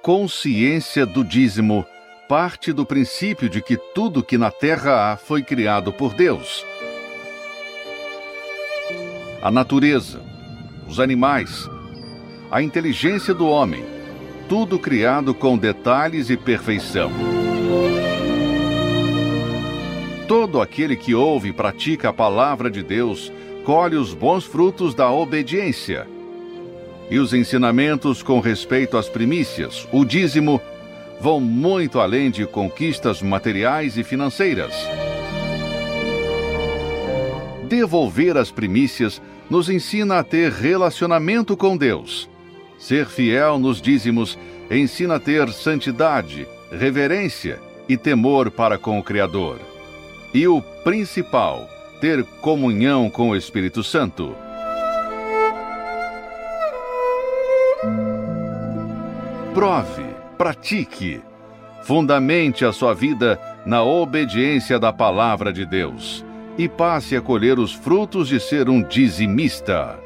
Consciência do dízimo parte do princípio de que tudo que na terra há foi criado por Deus. A natureza, os animais, a inteligência do homem, tudo criado com detalhes e perfeição. Todo aquele que ouve e pratica a palavra de Deus colhe os bons frutos da obediência. E os ensinamentos com respeito às primícias, o dízimo, vão muito além de conquistas materiais e financeiras. Devolver as primícias nos ensina a ter relacionamento com Deus. Ser fiel nos dízimos ensina a ter santidade, reverência e temor para com o Criador. E o principal, ter comunhão com o Espírito Santo. Prove, pratique, fundamente a sua vida na obediência da palavra de Deus e passe a colher os frutos de ser um dizimista.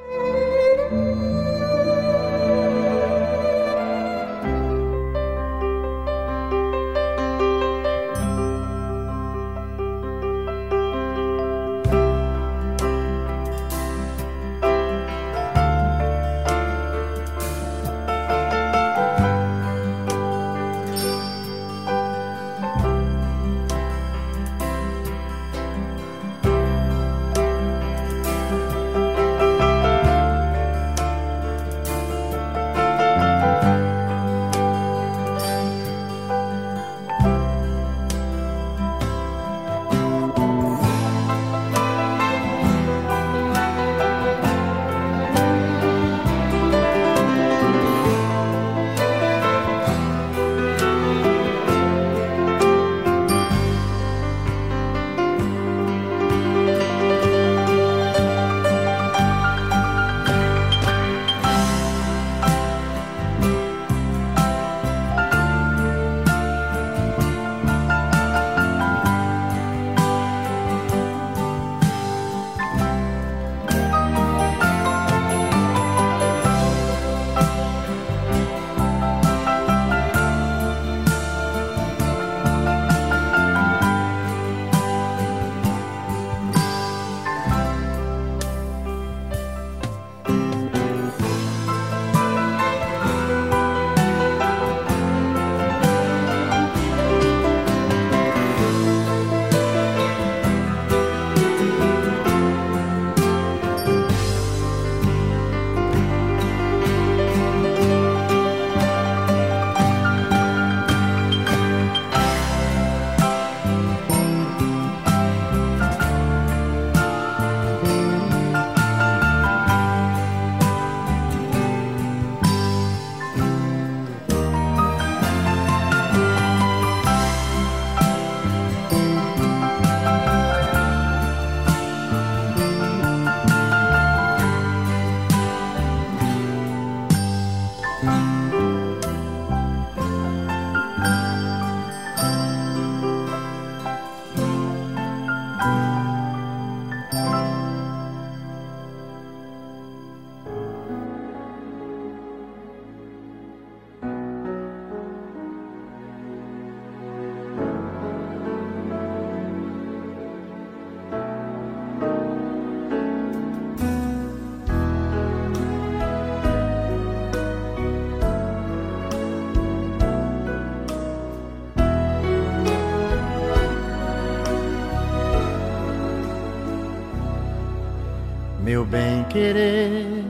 Querer,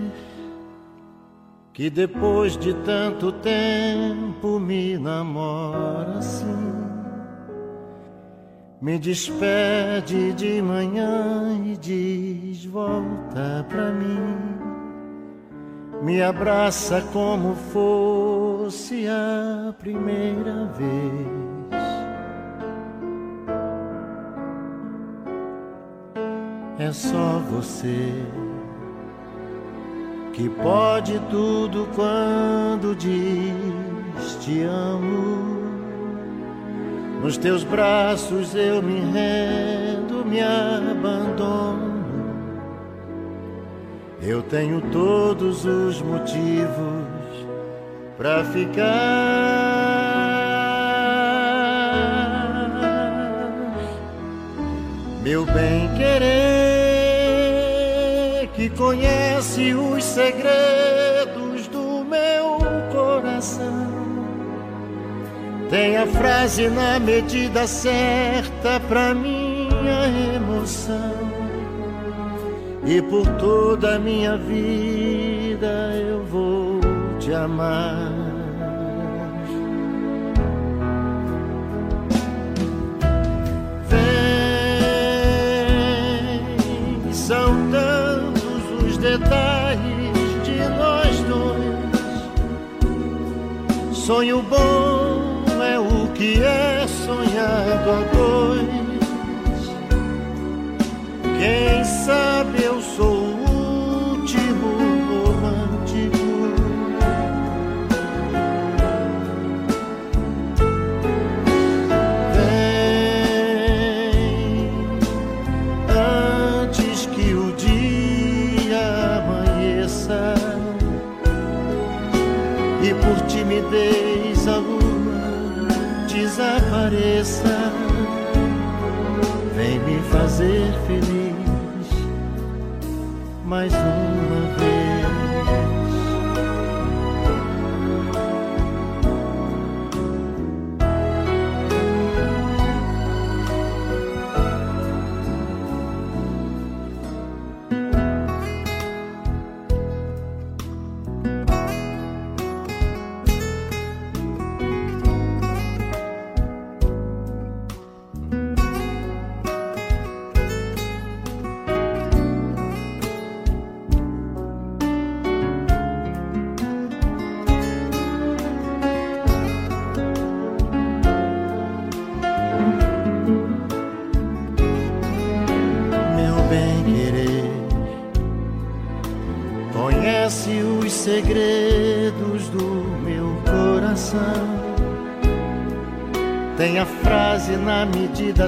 que depois de tanto tempo me namora assim. Me despede de manhã e diz: Volta pra mim. Me abraça como fosse a primeira vez. é só você que pode tudo quando diz te amo. Nos teus braços eu me rendo, me abandono. Eu tenho todos os motivos para ficar. Meu bem querer conhece os segredos do meu coração. Tem a frase na medida certa pra minha emoção. E por toda a minha vida eu vou te amar. Detalhes de nós dois. Sonho bom é o que é sonhado a dois. Quem sabe eu sou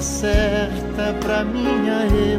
certa pra minha emoção.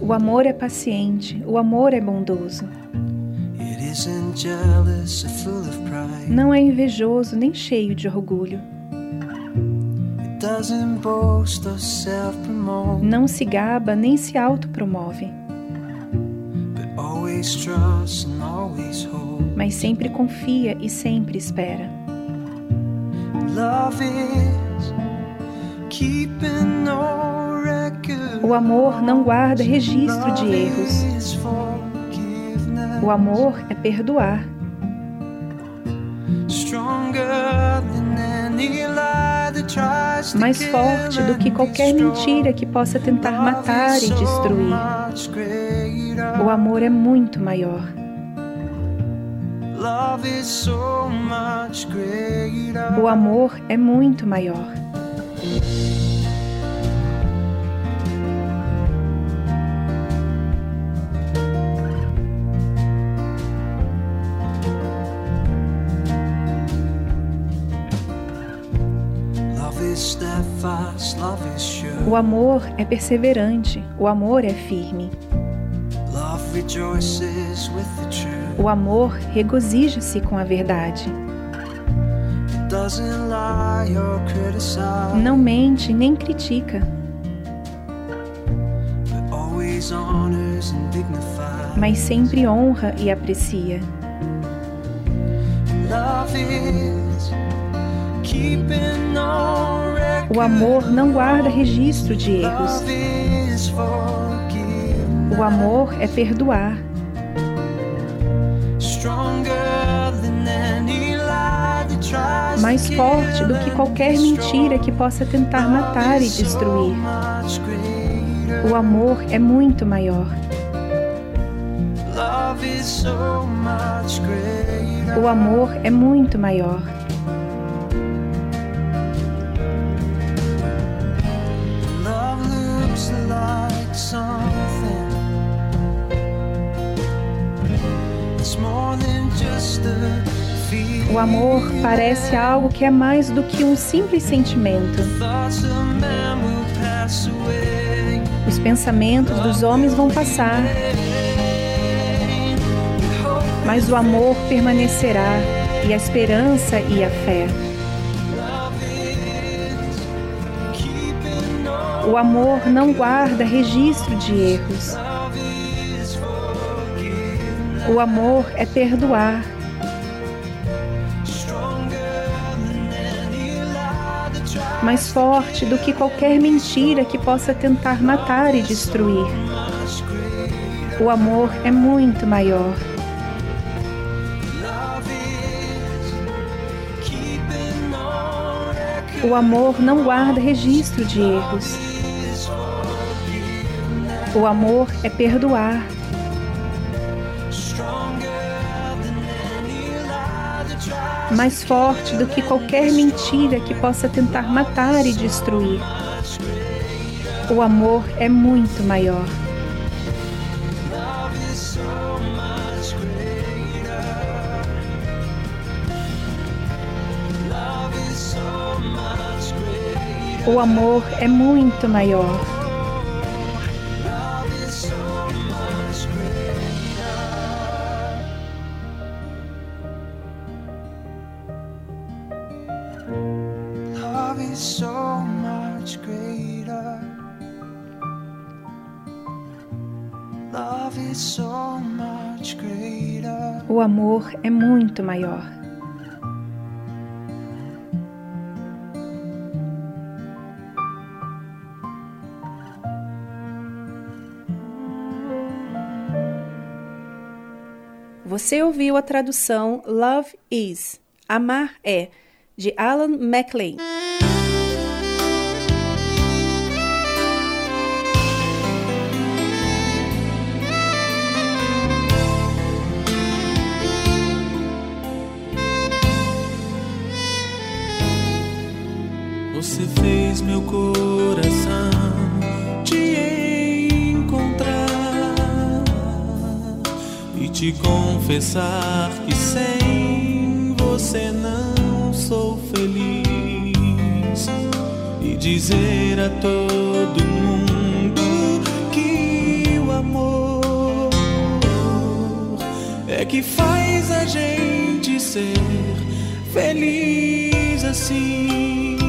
O amor é paciente, o amor é bondoso. Não é invejoso nem cheio de orgulho. It doesn't boast or self-promote, Não se gaba nem se autopromove, but always trusts and always hope. mas sempre confia e sempre espera. Love is keeping. O amor não guarda registro de erros. O amor é perdoar. Mais forte do que qualquer mentira que possa tentar matar e destruir. O amor é muito maior. O amor é muito maior. O amor é perseverante, o amor é firme. O amor regozija-se com a verdade. Não mente nem critica. Mas sempre honra e aprecia. O amor não guarda registro de erros. O amor é perdoar. Mais forte do que qualquer mentira que possa tentar matar e destruir. O amor é muito maior. O amor é muito maior. O amor parece algo que é mais do que um simples sentimento. Os pensamentos dos homens vão passar, mas o amor permanecerá, e a esperança e a fé. O amor não guarda registro de erros. O amor é perdoar. Mais forte do que qualquer mentira que possa tentar matar e destruir. O amor é muito maior. O amor não guarda registro de erros. O amor é perdoar. Mais forte do que qualquer mentira que possa tentar matar e destruir. O amor é muito maior. O amor é muito maior. Amor é muito maior. Você ouviu a tradução Love Is, Amar é, de Alan MacLean. Você fez meu coração te encontrar e te confessar que sem você não sou feliz e dizer a todo mundo que o amor é que faz a gente ser feliz assim.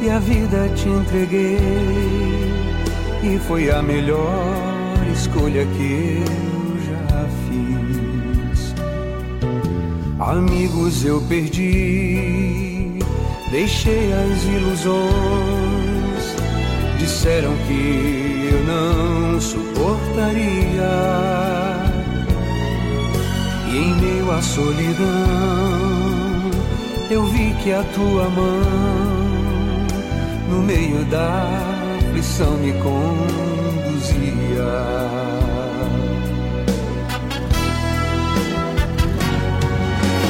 E a vida te entreguei, e foi a melhor escolha que eu já fiz. Amigos eu perdi, deixei as ilusões. Disseram que eu não suportaria. E em meio à solidão, eu vi que a tua mão, no meio da aflição, me conduzia.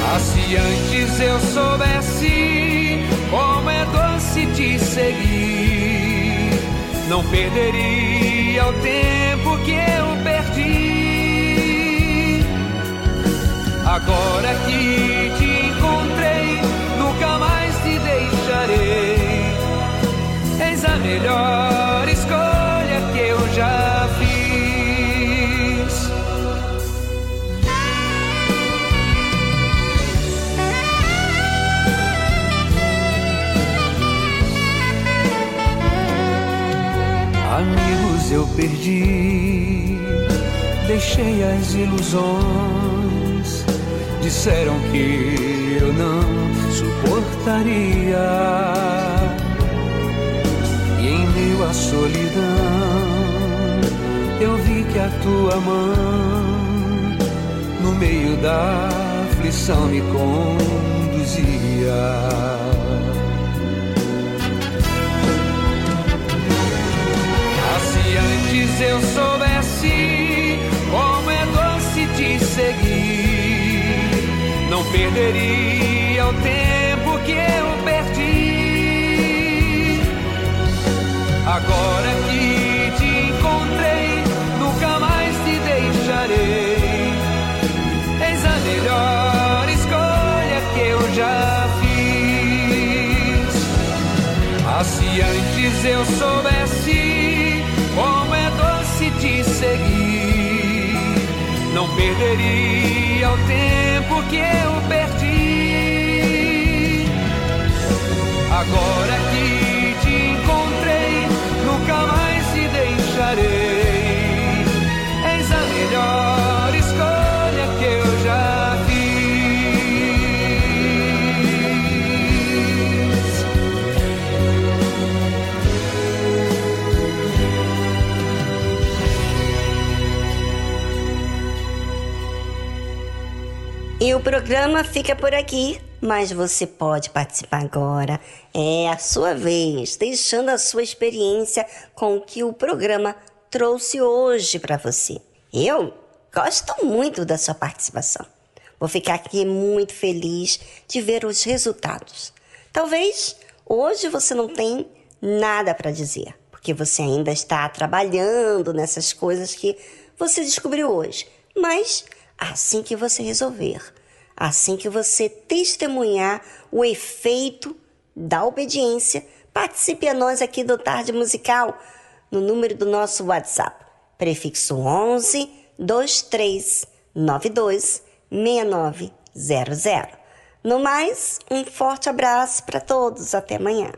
Ah, se antes eu soubesse como é doce te seguir, não perderia o tempo que eu perdi. Agora que deixarei. Eis a melhor escolha que eu já fiz. Amigos eu perdi, deixei as ilusões. Disseram que eu não suportaria. E em meio à solidão, eu vi que a tua mão, no meio da aflição, me conduzia. Se eu soubesse como é doce te seguir, não perderia o tempo que eu perdi. Agora que te encontrei, nunca mais te deixarei. Eis a melhor escolha que eu já fiz. Ah, se antes eu soubesse como é doce te seguir, não perderia o tempo que eu perdi. Agora que te encontrei, nunca mais te deixarei. Programa fica por aqui, mas você pode participar agora. É a sua vez, deixando a sua experiência com o que o programa trouxe hoje para você. Eu gosto muito da sua participação. Vou ficar aqui muito feliz de ver os resultados. Talvez hoje você não tenha nada para dizer, porque você ainda está trabalhando nessas coisas que você descobriu hoje. Mas assim que você resolver, assim que você testemunhar o efeito da obediência, participe a nós aqui do Tarde Musical no número do nosso WhatsApp, prefixo 11 2392 6900. No mais, um forte abraço para todos. Até amanhã.